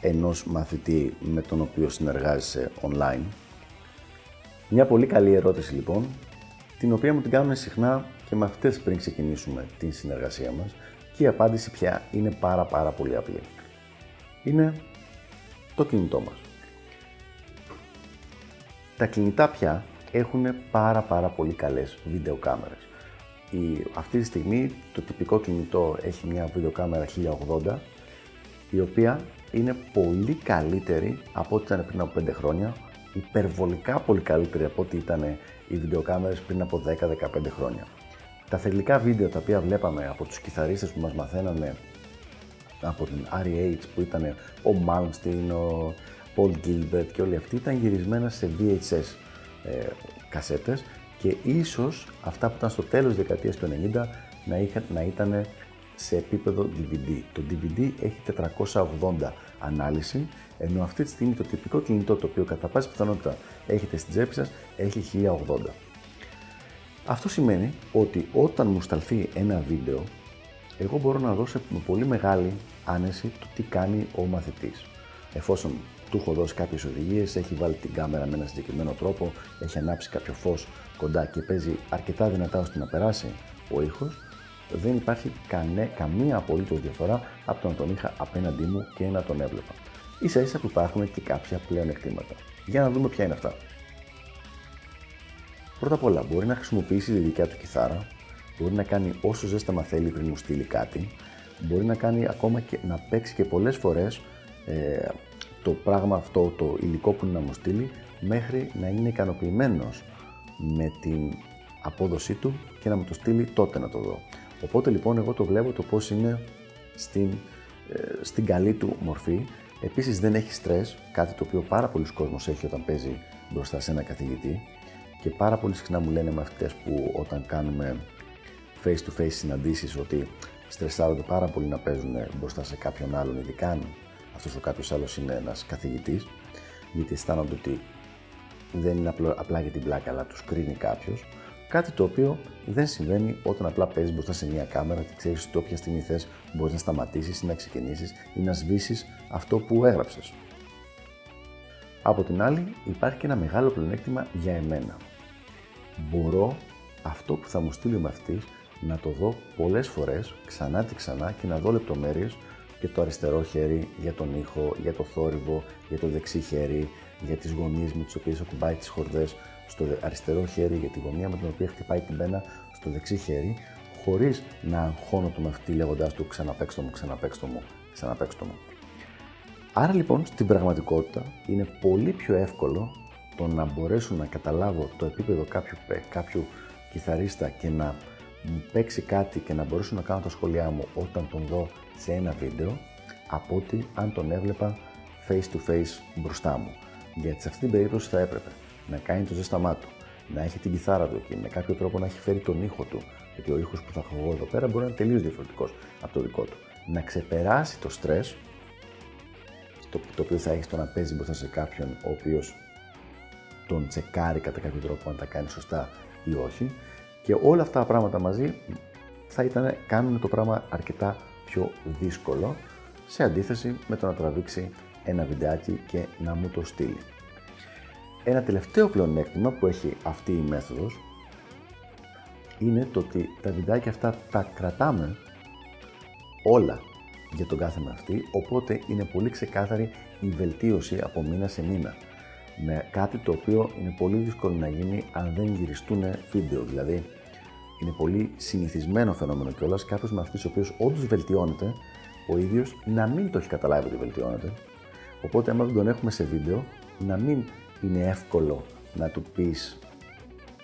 ενός μαθητή με τον οποίο συνεργάζεσαι online. Μια πολύ καλή ερώτηση λοιπόν, την οποία μου την κάνουν συχνά και μαθητές πριν ξεκινήσουμε την συνεργασία μας και η απάντηση πια είναι πάρα πάρα πολύ απλή. Είναι το κινητό μας. Τα κινητά πια έχουν πάρα πάρα πολύ καλές βιντεοκάμερες. Η, αυτή τη στιγμή το τυπικό κινητό έχει μια βιντεοκάμερα 1080 η οποία είναι πολύ καλύτερη από ό,τι ήταν πριν από 5 χρόνια, υπερβολικά πολύ καλύτερη από ό,τι ήταν οι βιντεοκάμερες πριν από 10-15 χρόνια. Τα θελικά βίντεο τα οποία βλέπαμε από τους κιθαρίστες που μας μαθαίνανε από την REH που ήταν ο Malmsteen, ο Paul Gilbert και όλοι αυτοί ήταν γυρισμένα σε VHS ες, κασέτες και ίσως αυτά που ήταν στο τέλος της δεκαετίας του 90 να, είχαν, να ήταν σε επίπεδο DVD. Το DVD έχει 480 ανάλυση, ενώ αυτή τη στιγμή το τυπικό κινητό το οποίο κατά πάση πιθανότητα έχετε στην τσέπη σας έχει 1080. Αυτό σημαίνει ότι όταν μου σταλθεί ένα βίντεο, εγώ μπορώ να δώσω με πολύ μεγάλη άνεση το τι κάνει ο μαθητής. Εφόσον του έχω δώσει κάποιες οδηγίες, έχει βάλει την κάμερα με ένα συγκεκριμένο τρόπο, έχει ανάψει κάποιο φως κοντά και παίζει αρκετά δυνατά ώστε να περάσει ο ήχος, δεν υπάρχει κανέ, καμία απολύτως διαφορά από το να τον είχα απέναντί μου και να τον έβλεπα. σα ίσα που υπάρχουν και κάποια πλέον εκτήματα. Για να δούμε ποια είναι αυτά. Πρώτα απ' όλα, μπορεί να χρησιμοποιήσει τη δικιά του κιθάρα, μπορεί να κάνει όσο ζέσταμα θέλει πριν μου στείλει κάτι, μπορεί να κάνει ακόμα και να παίξει και πολλές φορές ε, το πράγμα αυτό, το υλικό που είναι να μου στείλει, μέχρι να είναι ικανοποιημένος με την απόδοσή του και να μου το στείλει τότε να το δω. Οπότε λοιπόν εγώ το βλέπω το πώς είναι στην, ε, στην καλή του μορφή. Επίσης δεν έχει στρες, κάτι το οποίο πάρα πολλοί κόσμος έχει όταν παίζει μπροστά σε ένα καθηγητή. Και πάρα πολύ συχνά μου λένε μαθητές που όταν κάνουμε face to face συναντήσεις ότι στρεσάρονται πάρα πολύ να παίζουν μπροστά σε κάποιον άλλον, ειδικά αν αυτός ο κάποιος άλλος είναι ένας καθηγητής, γιατί αισθάνονται ότι δεν είναι απλά για την πλάκα, αλλά τους κρίνει κάποιος Κάτι το οποίο δεν συμβαίνει όταν απλά παίζεις μπροστά σε μια κάμερα και ξέρεις ότι όποια στιγμή θες μπορείς να σταματήσεις ή να ξεκινήσεις ή να σβήσεις αυτό που έγραψες. Από την άλλη, υπάρχει και ένα μεγάλο πλεονέκτημα για εμένα. Μπορώ αυτό που θα μου στείλει ο μαθητής να το δω πολλές φορές, ξανά και ξανά και να δω λεπτομέρειες για το αριστερό χέρι, για τον ήχο, για το θόρυβο, για το δεξί χέρι, για τις γωνίες με τις οποίες ακουμπάει τις χορδές, στο αριστερό χέρι για τη γωνία με την οποία χτυπάει την πένα στο δεξί χέρι, χωρίς να αγχώνω το μαθητή λέγοντάς του ξαναπέξτε μου, ξαναπέξτε μου, ξαναπέξτε μου. Άρα λοιπόν στην πραγματικότητα είναι πολύ πιο εύκολο το να μπορέσω να καταλάβω το επίπεδο κάποιου, κάποιου κιθαρίστα και να μου παίξει κάτι και να μπορέσω να κάνω τα σχόλιά μου όταν τον δω σε ένα βίντεο από ότι αν τον έβλεπα face to face μπροστά μου. Γιατί σε αυτή την περίπτωση θα έπρεπε να κάνει το ζέσταμά του, να έχει την κιθάρα του εκεί, με κάποιο τρόπο να έχει φέρει τον ήχο του, γιατί ο ήχος που θα έχω εγώ εδώ πέρα μπορεί να είναι τελείως διαφορετικός από το δικό του. Να ξεπεράσει το στρες, το, το οποίο θα έχεις στο να παίζεις μπροστά σε κάποιον ο οποίος τον τσεκάρει κατά κάποιο τρόπο αν τα κάνει σωστά ή όχι. Και όλα αυτά τα πράγματα μαζί θα ήταν, κάνουν το πράγμα αρκετά πιο δύσκολο σε αντίθεση με το να τραβήξει ένα βιντεάκι και να μου το στείλει. Ένα τελευταίο πλεονέκτημα που έχει αυτή η μέθοδος είναι το ότι τα βιντεάκια αυτά τα κρατάμε όλα για τον κάθε μαθητή, οπότε είναι πολύ ξεκάθαρη η βελτίωση από μήνα σε μήνα. Με κάτι το οποίο είναι πολύ δύσκολο να γίνει αν δεν γυριστούν βίντεο. Δηλαδή, είναι πολύ συνηθισμένο φαινόμενο κιόλας κάποιος μαθητή ο οποίος όντως βελτιώνεται, ο ίδιος να μην το έχει καταλάβει ότι βελτιώνεται. Οπότε, άμα δεν τον έχουμε σε βίντεο, να μην είναι εύκολο να του πεις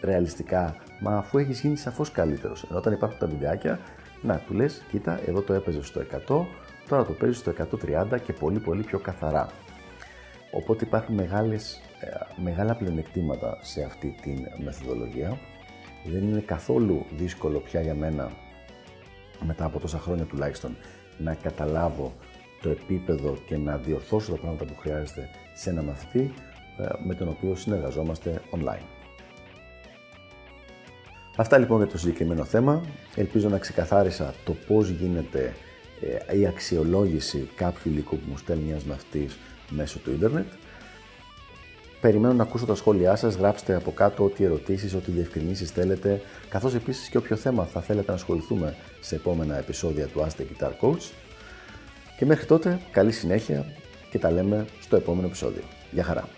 ρεαλιστικά, μα αφού έχεις γίνει σαφώς καλύτερος. Ενώ όταν υπάρχουν τα βιντεάκια, να του λες, κοίτα, εδώ το έπαιζε στο 100, τώρα το παίζεις στο 130 και πολύ πολύ πιο καθαρά. Οπότε υπάρχουν μεγάλες, ε, μεγάλα πλεονεκτήματα σε αυτή τη μεθοδολογία. Δεν είναι καθόλου δύσκολο πια για μένα, μετά από τόσα χρόνια τουλάχιστον, να καταλάβω το επίπεδο και να διορθώσω τα πράγματα που χρειάζεται σε ένα μαθητή ε, με τον οποίο συνεργαζόμαστε online. Αυτά λοιπόν για το συγκεκριμένο θέμα. Ελπίζω να ξεκαθάρισα το πώς γίνεται ε, η αξιολόγηση κάποιου υλικού που μου στέλνει μιας μαθητής μέσω του ίντερνετ. Περιμένω να ακούσω τα σχόλιά σας, γράψτε από κάτω ό,τι ερωτήσεις, ό,τι διευκρινήσεις θέλετε, καθώς επίσης και όποιο θέμα θα θέλετε να ασχοληθούμε σε επόμενα επεισόδια του Ask the Guitar Coach. Και μέχρι τότε, καλή συνέχεια και τα λέμε στο επόμενο επεισόδιο. Γεια χαρά!